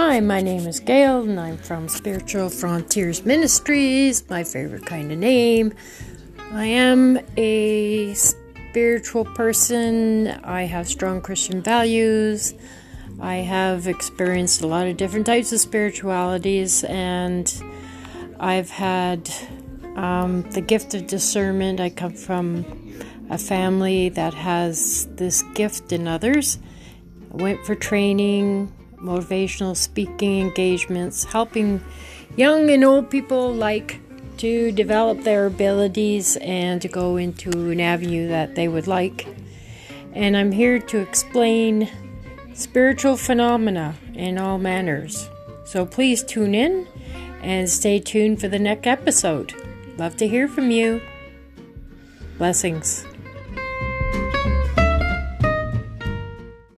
Hi, my name is Gail, and I'm from Spiritual Frontiers Ministries, my favorite kind of name. I am a spiritual person, I have strong Christian values. I have experienced a lot of different types of spiritualities, and I've had um, the gift of discernment. I come from a family that has this gift in others. I went for training, motivational speaking engagements, helping young and old people like to develop their abilities and to go into an avenue that they would like. And I'm here to explain spiritual phenomena in all manners. So please tune in and stay tuned for the next episode. Love to hear from you. Blessings.